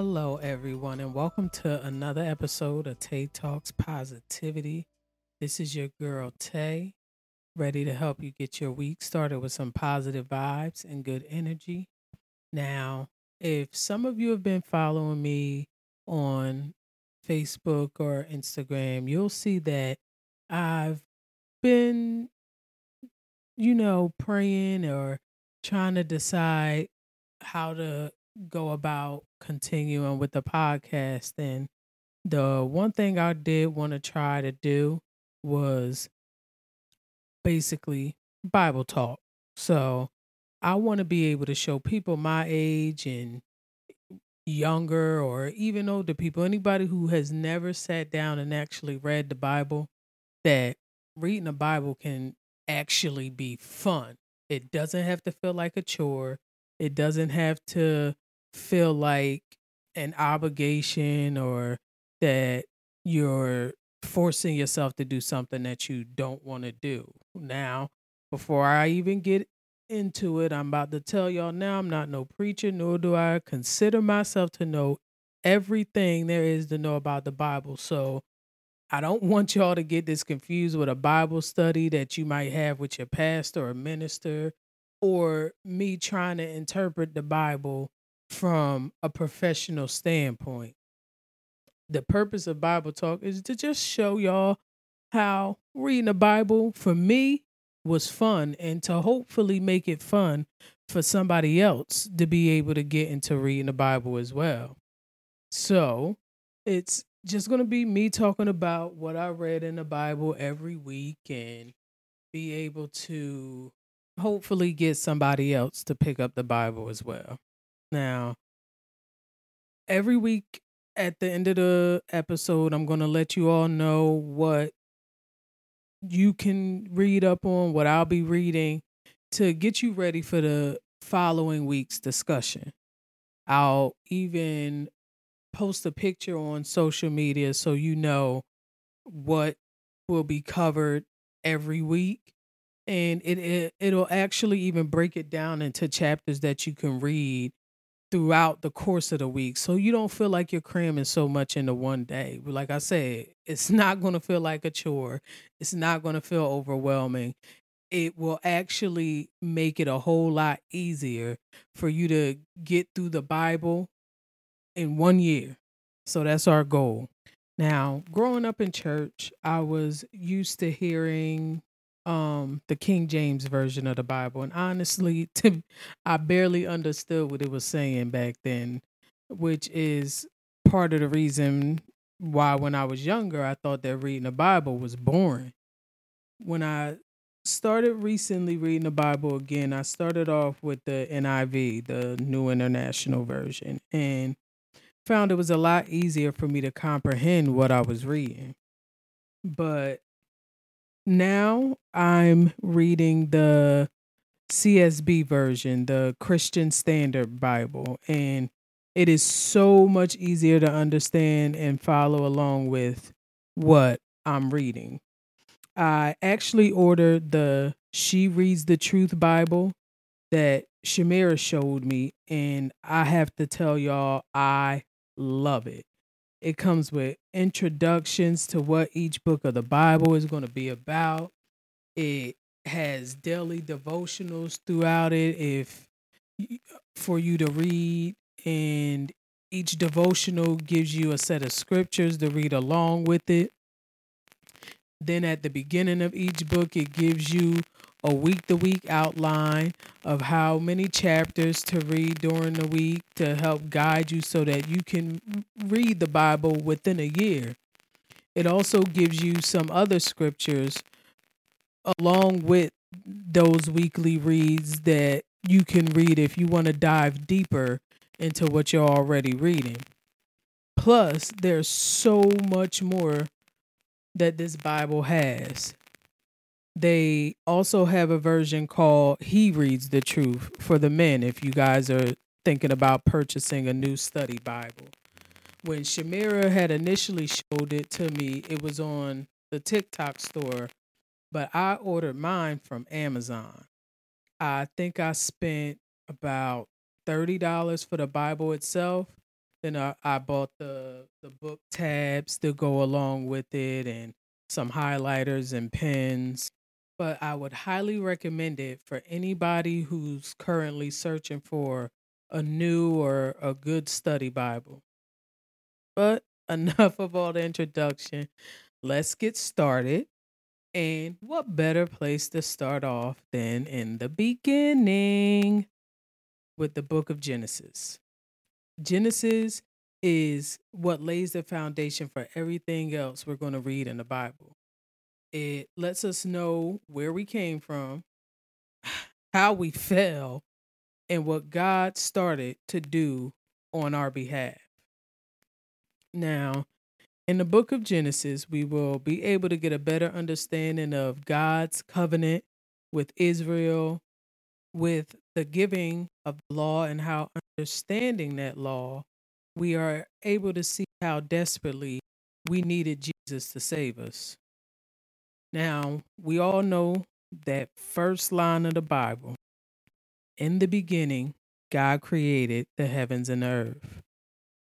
Hello, everyone, and welcome to another episode of Tay Talks Positivity. This is your girl, Tay, ready to help you get your week started with some positive vibes and good energy. Now, if some of you have been following me on Facebook or Instagram, you'll see that I've been, you know, praying or trying to decide how to go about continuing with the podcast. And the one thing I did want to try to do was basically Bible talk. So I want to be able to show people my age and younger or even older people, anybody who has never sat down and actually read the Bible, that reading the Bible can actually be fun. It doesn't have to feel like a chore. It doesn't have to feel like an obligation or that you're forcing yourself to do something that you don't want to do. Now, before I even get into it, I'm about to tell y'all now I'm not no preacher, nor do I consider myself to know everything there is to know about the Bible. So I don't want y'all to get this confused with a Bible study that you might have with your pastor or minister or me trying to interpret the Bible from a professional standpoint. The purpose of Bible talk is to just show y'all how reading the Bible for me was fun and to hopefully make it fun for somebody else to be able to get into reading the Bible as well. So it's just going to be me talking about what I read in the Bible every week and be able to hopefully get somebody else to pick up the Bible as well. Now, every week at the end of the episode, I'm going to let you all know what you can read up on, what I'll be reading to get you ready for the following week's discussion. I'll even post a picture on social media so you know what will be covered every week and it, it it'll actually even break it down into chapters that you can read throughout the course of the week. So you don't feel like you're cramming so much into one day. But like I said, it's not going to feel like a chore. It's not going to feel overwhelming. It will actually make it a whole lot easier for you to get through the Bible in one year. So that's our goal. Now, growing up in church, I was used to hearing um the King James version of the Bible and honestly to, I barely understood what it was saying back then which is part of the reason why when I was younger I thought that reading the Bible was boring. When I started recently reading the Bible again, I started off with the NIV, the New International Version, and found it was a lot easier for me to comprehend what I was reading. But now I'm reading the CSB version, the Christian Standard Bible, and it is so much easier to understand and follow along with what I'm reading. I actually ordered the She Reads the Truth Bible that Shamira showed me, and I have to tell y'all, I love it. It comes with introductions to what each book of the Bible is going to be about. It has daily devotionals throughout it if for you to read and each devotional gives you a set of scriptures to read along with it. Then at the beginning of each book it gives you a week to week outline of how many chapters to read during the week to help guide you so that you can read the Bible within a year. It also gives you some other scriptures along with those weekly reads that you can read if you want to dive deeper into what you're already reading. Plus, there's so much more that this Bible has they also have a version called He Reads the Truth for the men if you guys are thinking about purchasing a new study Bible. When Shamira had initially showed it to me, it was on the TikTok store, but I ordered mine from Amazon. I think I spent about $30 for the Bible itself, Then I, I bought the the book tabs to go along with it and some highlighters and pens. But I would highly recommend it for anybody who's currently searching for a new or a good study Bible. But enough of all the introduction. Let's get started. And what better place to start off than in the beginning with the book of Genesis? Genesis is what lays the foundation for everything else we're going to read in the Bible. It lets us know where we came from, how we fell, and what God started to do on our behalf. Now, in the book of Genesis, we will be able to get a better understanding of God's covenant with Israel, with the giving of the law, and how understanding that law, we are able to see how desperately we needed Jesus to save us. Now, we all know that first line of the Bible In the beginning, God created the heavens and the earth.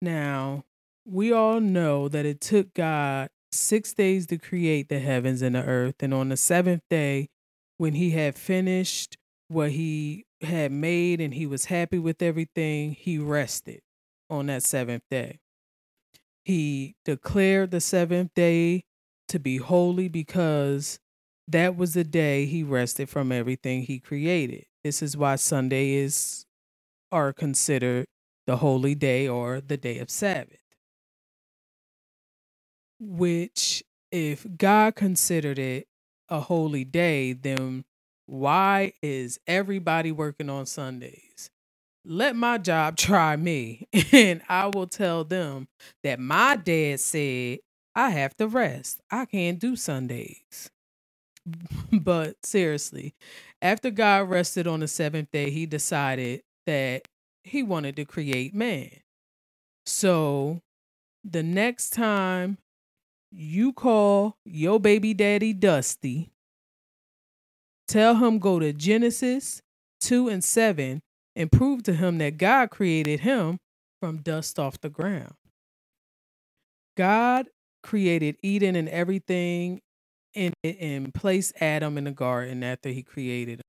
Now, we all know that it took God six days to create the heavens and the earth. And on the seventh day, when he had finished what he had made and he was happy with everything, he rested on that seventh day. He declared the seventh day to be holy because that was the day he rested from everything he created. This is why Sunday is are considered the holy day or the day of Sabbath which if God considered it a holy day, then why is everybody working on Sundays? Let my job try me, and I will tell them that my dad said I have to rest. I can't do Sundays. but seriously, after God rested on the seventh day, he decided that he wanted to create man. So the next time you call your baby daddy Dusty, tell him go to Genesis 2 and 7 and prove to him that God created him from dust off the ground. God created Eden and everything in it and placed Adam in the garden after he created him.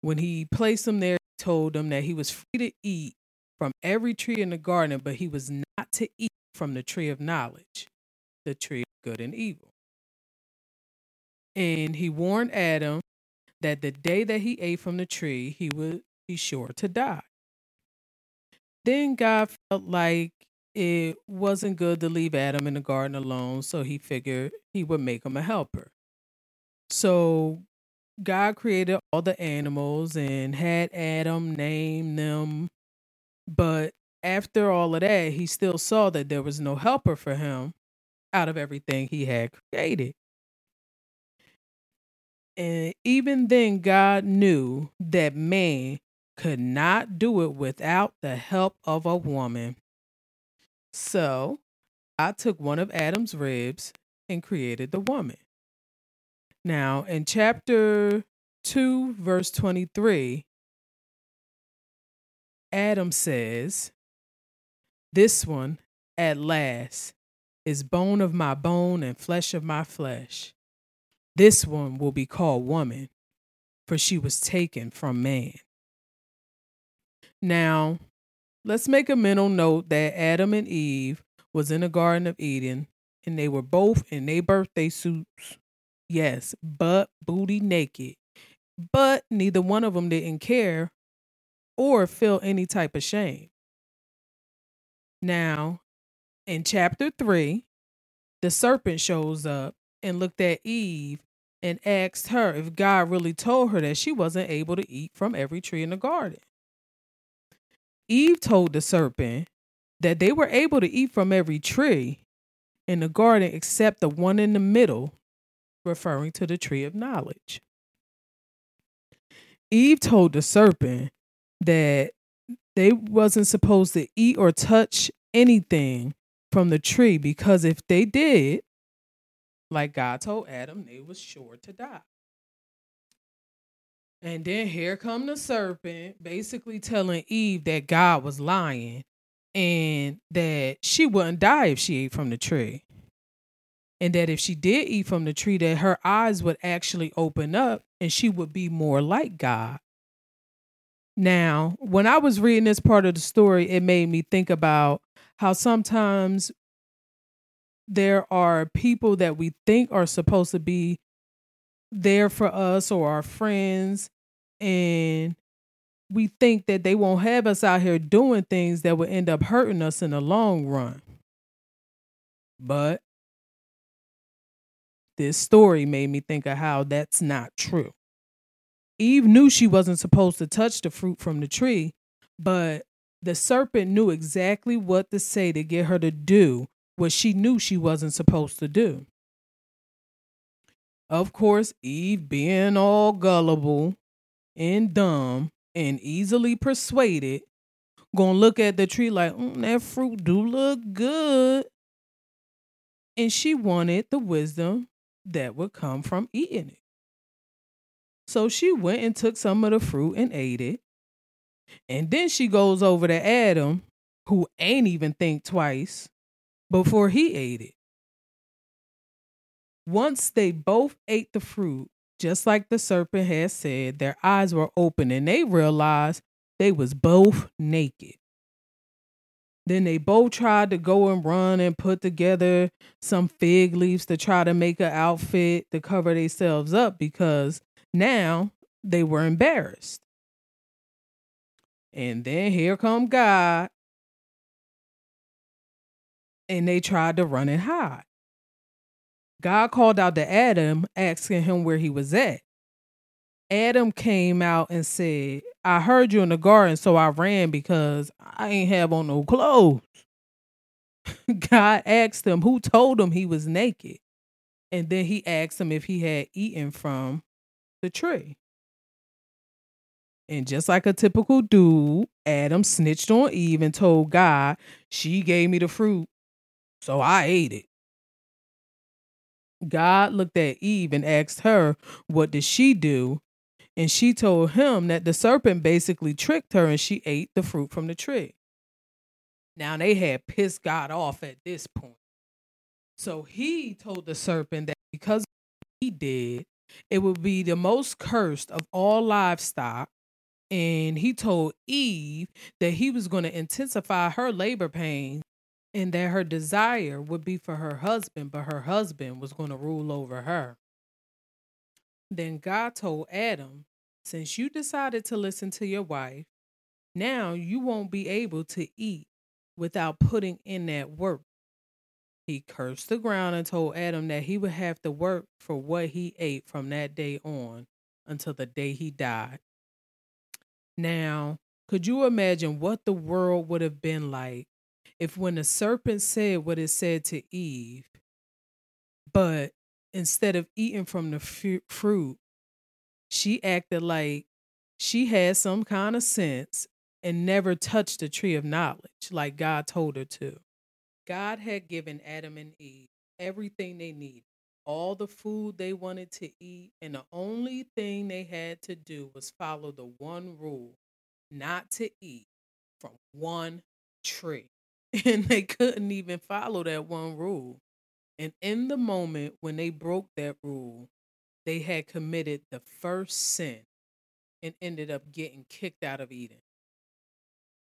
When he placed him there, he told him that he was free to eat from every tree in the garden, but he was not to eat from the tree of knowledge the tree of good and evil. And he warned Adam that the day that he ate from the tree, he would be sure to die. Then God felt like it wasn't good to leave Adam in the garden alone, so he figured he would make him a helper. So God created all the animals and had Adam name them. But after all of that, he still saw that there was no helper for him out of everything he had created. And even then, God knew that man could not do it without the help of a woman. So I took one of Adam's ribs and created the woman. Now, in chapter 2, verse 23, Adam says, This one at last is bone of my bone and flesh of my flesh. This one will be called woman, for she was taken from man. Now, let's make a mental note that Adam and Eve was in the Garden of Eden and they were both in their birthday suits. Yes, butt booty naked. But neither one of them didn't care or feel any type of shame. Now, in chapter 3, the serpent shows up and looked at Eve and asked her if God really told her that she wasn't able to eat from every tree in the garden. Eve told the serpent that they were able to eat from every tree in the garden except the one in the middle, referring to the tree of knowledge. Eve told the serpent that they wasn't supposed to eat or touch anything from the tree because if they did, like God told Adam, they was sure to die. And then here come the serpent, basically telling Eve that God was lying and that she wouldn't die if she ate from the tree. And that if she did eat from the tree, that her eyes would actually open up and she would be more like God. Now, when I was reading this part of the story, it made me think about how sometimes there are people that we think are supposed to be there for us or our friends, and we think that they won't have us out here doing things that will end up hurting us in the long run. But this story made me think of how that's not true. Eve knew she wasn't supposed to touch the fruit from the tree, but the serpent knew exactly what to say to get her to do what she knew she wasn't supposed to do. Of course, Eve, being all gullible and dumb and easily persuaded, gonna look at the tree like, mm, that fruit do look good. And she wanted the wisdom that would come from eating it. So she went and took some of the fruit and ate it. And then she goes over to Adam, who ain't even think twice before he ate it. Once they both ate the fruit, just like the serpent had said, their eyes were open and they realized they was both naked. Then they both tried to go and run and put together some fig leaves to try to make an outfit to cover themselves up because now they were embarrassed. And then here come God. And they tried to run and hide. God called out to Adam, asking him where he was at. Adam came out and said, I heard you in the garden, so I ran because I ain't have on no clothes. God asked him who told him he was naked. And then he asked him if he had eaten from the tree. And just like a typical dude, Adam snitched on Eve and told God, She gave me the fruit, so I ate it. God looked at Eve and asked her, What did she do? And she told him that the serpent basically tricked her and she ate the fruit from the tree. Now they had pissed God off at this point. So he told the serpent that because he did, it would be the most cursed of all livestock and he told Eve that he was going to intensify her labor pain and that her desire would be for her husband, but her husband was going to rule over her. Then God told Adam, Since you decided to listen to your wife, now you won't be able to eat without putting in that work. He cursed the ground and told Adam that he would have to work for what he ate from that day on until the day he died. Now, could you imagine what the world would have been like if when the serpent said what it said to Eve, but instead of eating from the f- fruit, she acted like she had some kind of sense and never touched the tree of knowledge like God told her to. God had given Adam and Eve everything they needed, all the food they wanted to eat, and the only thing they had to do was follow the one rule not to eat from one tree. And they couldn't even follow that one rule. And in the moment when they broke that rule, they had committed the first sin and ended up getting kicked out of Eden.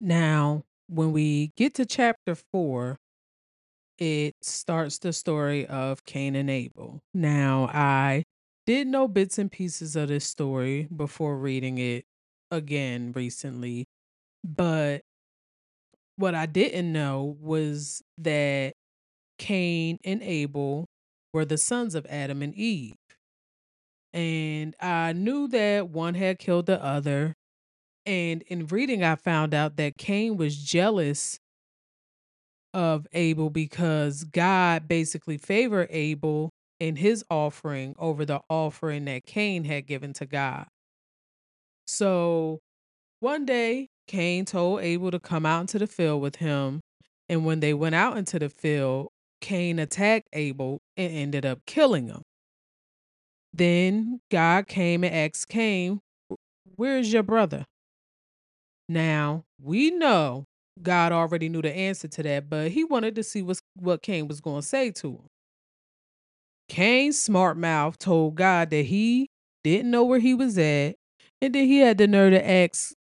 Now, when we get to chapter four, it starts the story of Cain and Abel. Now, I did know bits and pieces of this story before reading it again recently, but what I didn't know was that Cain and Abel were the sons of Adam and Eve. And I knew that one had killed the other. And in reading, I found out that Cain was jealous of Abel because God basically favored Abel in his offering over the offering that Cain had given to God. So one day, Cain told Abel to come out into the field with him. And when they went out into the field, Cain attacked Abel and ended up killing him. Then God came and asked Cain, Where is your brother? Now, we know God already knew the answer to that, but he wanted to see what, what Cain was going to say to him. Cain's smart mouth told God that he didn't know where he was at, and then he had the nerve to ask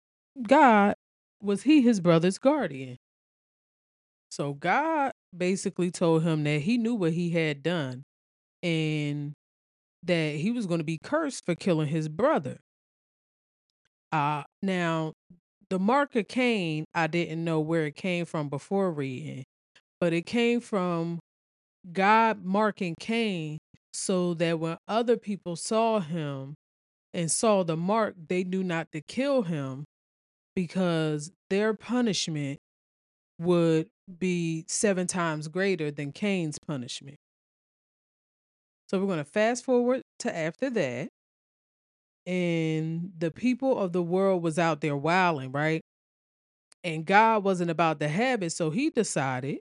God, was he his brother's guardian? So God basically told him that he knew what he had done and that he was going to be cursed for killing his brother. Uh now the mark of Cain, I didn't know where it came from before reading, but it came from God marking Cain so that when other people saw him and saw the mark, they knew not to kill him because their punishment would be seven times greater than Cain's punishment. So we're going to fast forward to after that. And the people of the world was out there wilding, right? And God wasn't about to have it. So he decided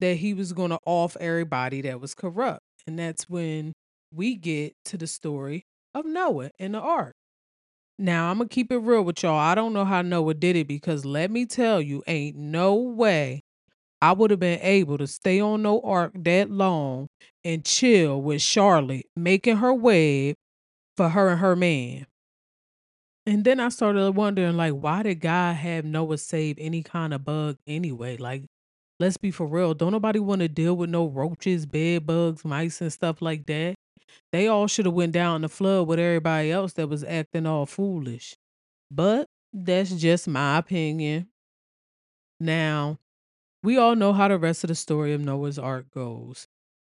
that he was going to off everybody that was corrupt. And that's when we get to the story of Noah and the ark. Now, I'm to keep it real with y'all. I don't know how Noah did it because let me tell you, ain't no way I would have been able to stay on no ark that long and chill with Charlotte making her web for her and her man. And then I started wondering, like, why did God have Noah save any kind of bug anyway? Like, let's be for real. Don't nobody want to deal with no roaches, bed bugs, mice, and stuff like that. They all should have went down the flood with everybody else that was acting all foolish. But that's just my opinion. Now, we all know how the rest of the story of Noah's Ark goes.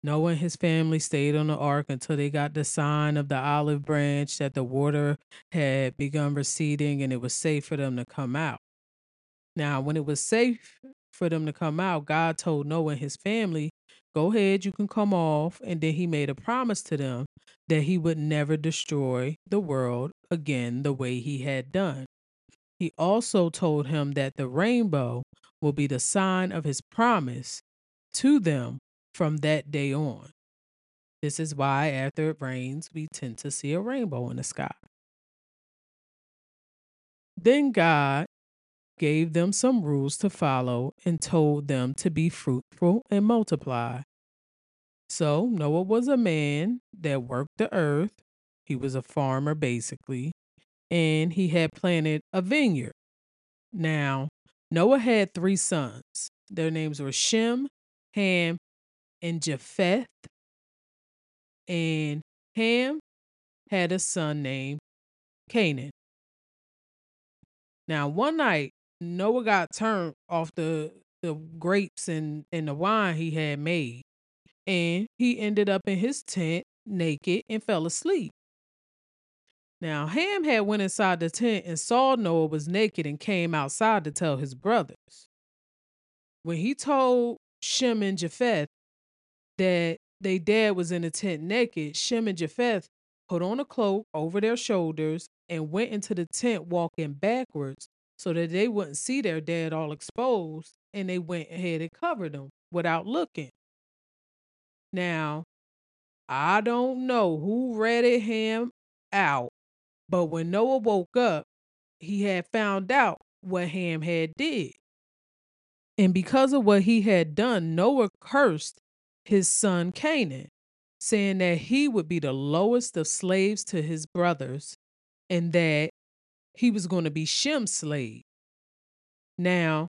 Noah and his family stayed on the ark until they got the sign of the olive branch that the water had begun receding and it was safe for them to come out. Now, when it was safe for them to come out, God told Noah and his family, Go ahead, you can come off. And then he made a promise to them that he would never destroy the world again the way he had done. He also told him that the rainbow will be the sign of his promise to them from that day on. This is why, after it rains, we tend to see a rainbow in the sky. Then God gave them some rules to follow and told them to be fruitful and multiply. So, Noah was a man that worked the earth. He was a farmer, basically, and he had planted a vineyard. Now, Noah had three sons. Their names were Shem, Ham, and Japheth. And Ham had a son named Canaan. Now, one night, Noah got turned off the, the grapes and, and the wine he had made. And he ended up in his tent naked and fell asleep. Now Ham had went inside the tent and saw Noah was naked and came outside to tell his brothers. When he told Shem and Japheth that they dad was in the tent naked, Shem and Japheth put on a cloak over their shoulders and went into the tent walking backwards so that they wouldn't see their dad all exposed and they went ahead and covered them without looking. Now, I don't know who ratted him out, but when Noah woke up, he had found out what Ham had did. And because of what he had done, Noah cursed his son Canaan, saying that he would be the lowest of slaves to his brothers and that he was going to be Shem's slave. Now,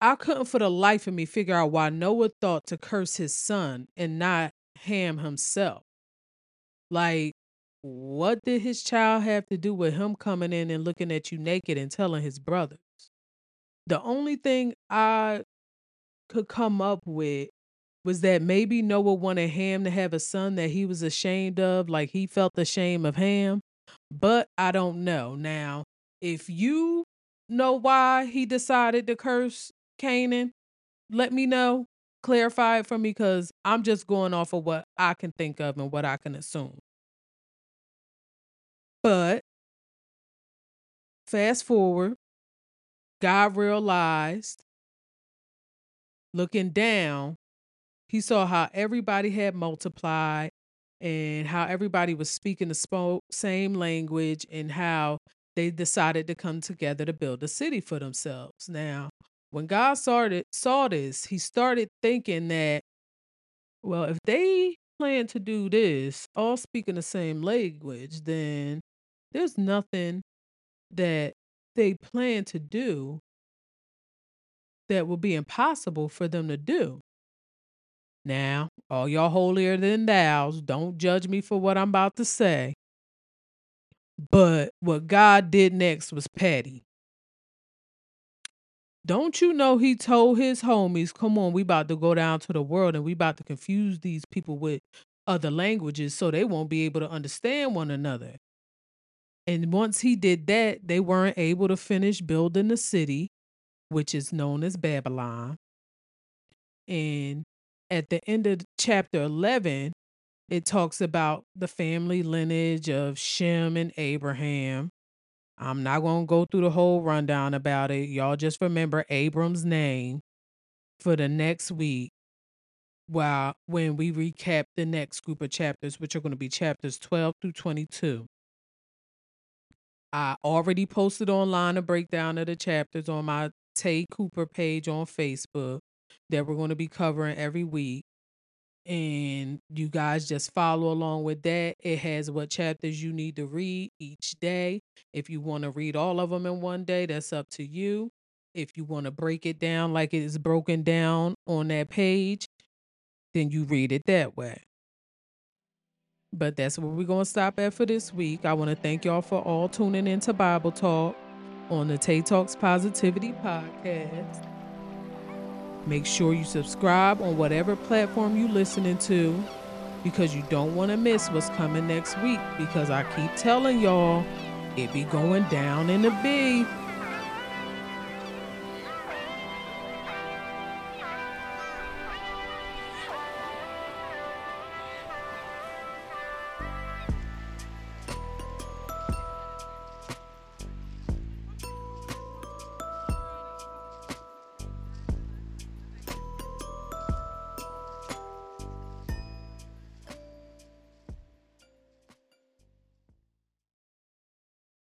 I couldn't for the life of me figure out why Noah thought to curse his son and not Ham himself. Like, what did his child have to do with him coming in and looking at you naked and telling his brothers? The only thing I could come up with was that maybe Noah wanted Ham to have a son that he was ashamed of, like he felt the shame of Ham. But I don't know. Now, if you know why he decided to curse Canaan, let me know. Clarify it for me because I'm just going off of what I can think of and what I can assume. But fast forward, God realized looking down, he saw how everybody had multiplied and how everybody was speaking the same language and how they decided to come together to build a city for themselves. Now, when God started saw this, he started thinking that, well, if they plan to do this, all speaking the same language, then there's nothing that they plan to do that will be impossible for them to do. Now, all y'all holier than thou's, don't judge me for what I'm about to say. But what God did next was petty. Don't you know he told his homies, come on, we about to go down to the world and we about to confuse these people with other languages so they won't be able to understand one another. And once he did that, they weren't able to finish building the city, which is known as Babylon. And at the end of chapter 11, it talks about the family lineage of Shem and Abraham. I'm not going to go through the whole rundown about it. Y'all just remember Abram's name for the next week while when we recap the next group of chapters, which are going to be chapters 12 through 22. I already posted online a breakdown of the chapters on my Tay Cooper page on Facebook that we're going to be covering every week. And you guys just follow along with that. It has what chapters you need to read each day. If you want to read all of them in one day, that's up to you. If you want to break it down like it is broken down on that page, then you read it that way. But that's where we're going to stop at for this week. I want to thank y'all for all tuning into Bible Talk on the Tay Talks Positivity Podcast. Make sure you subscribe on whatever platform you're listening to because you don't want to miss what's coming next week because I keep telling y'all it be going down in the B.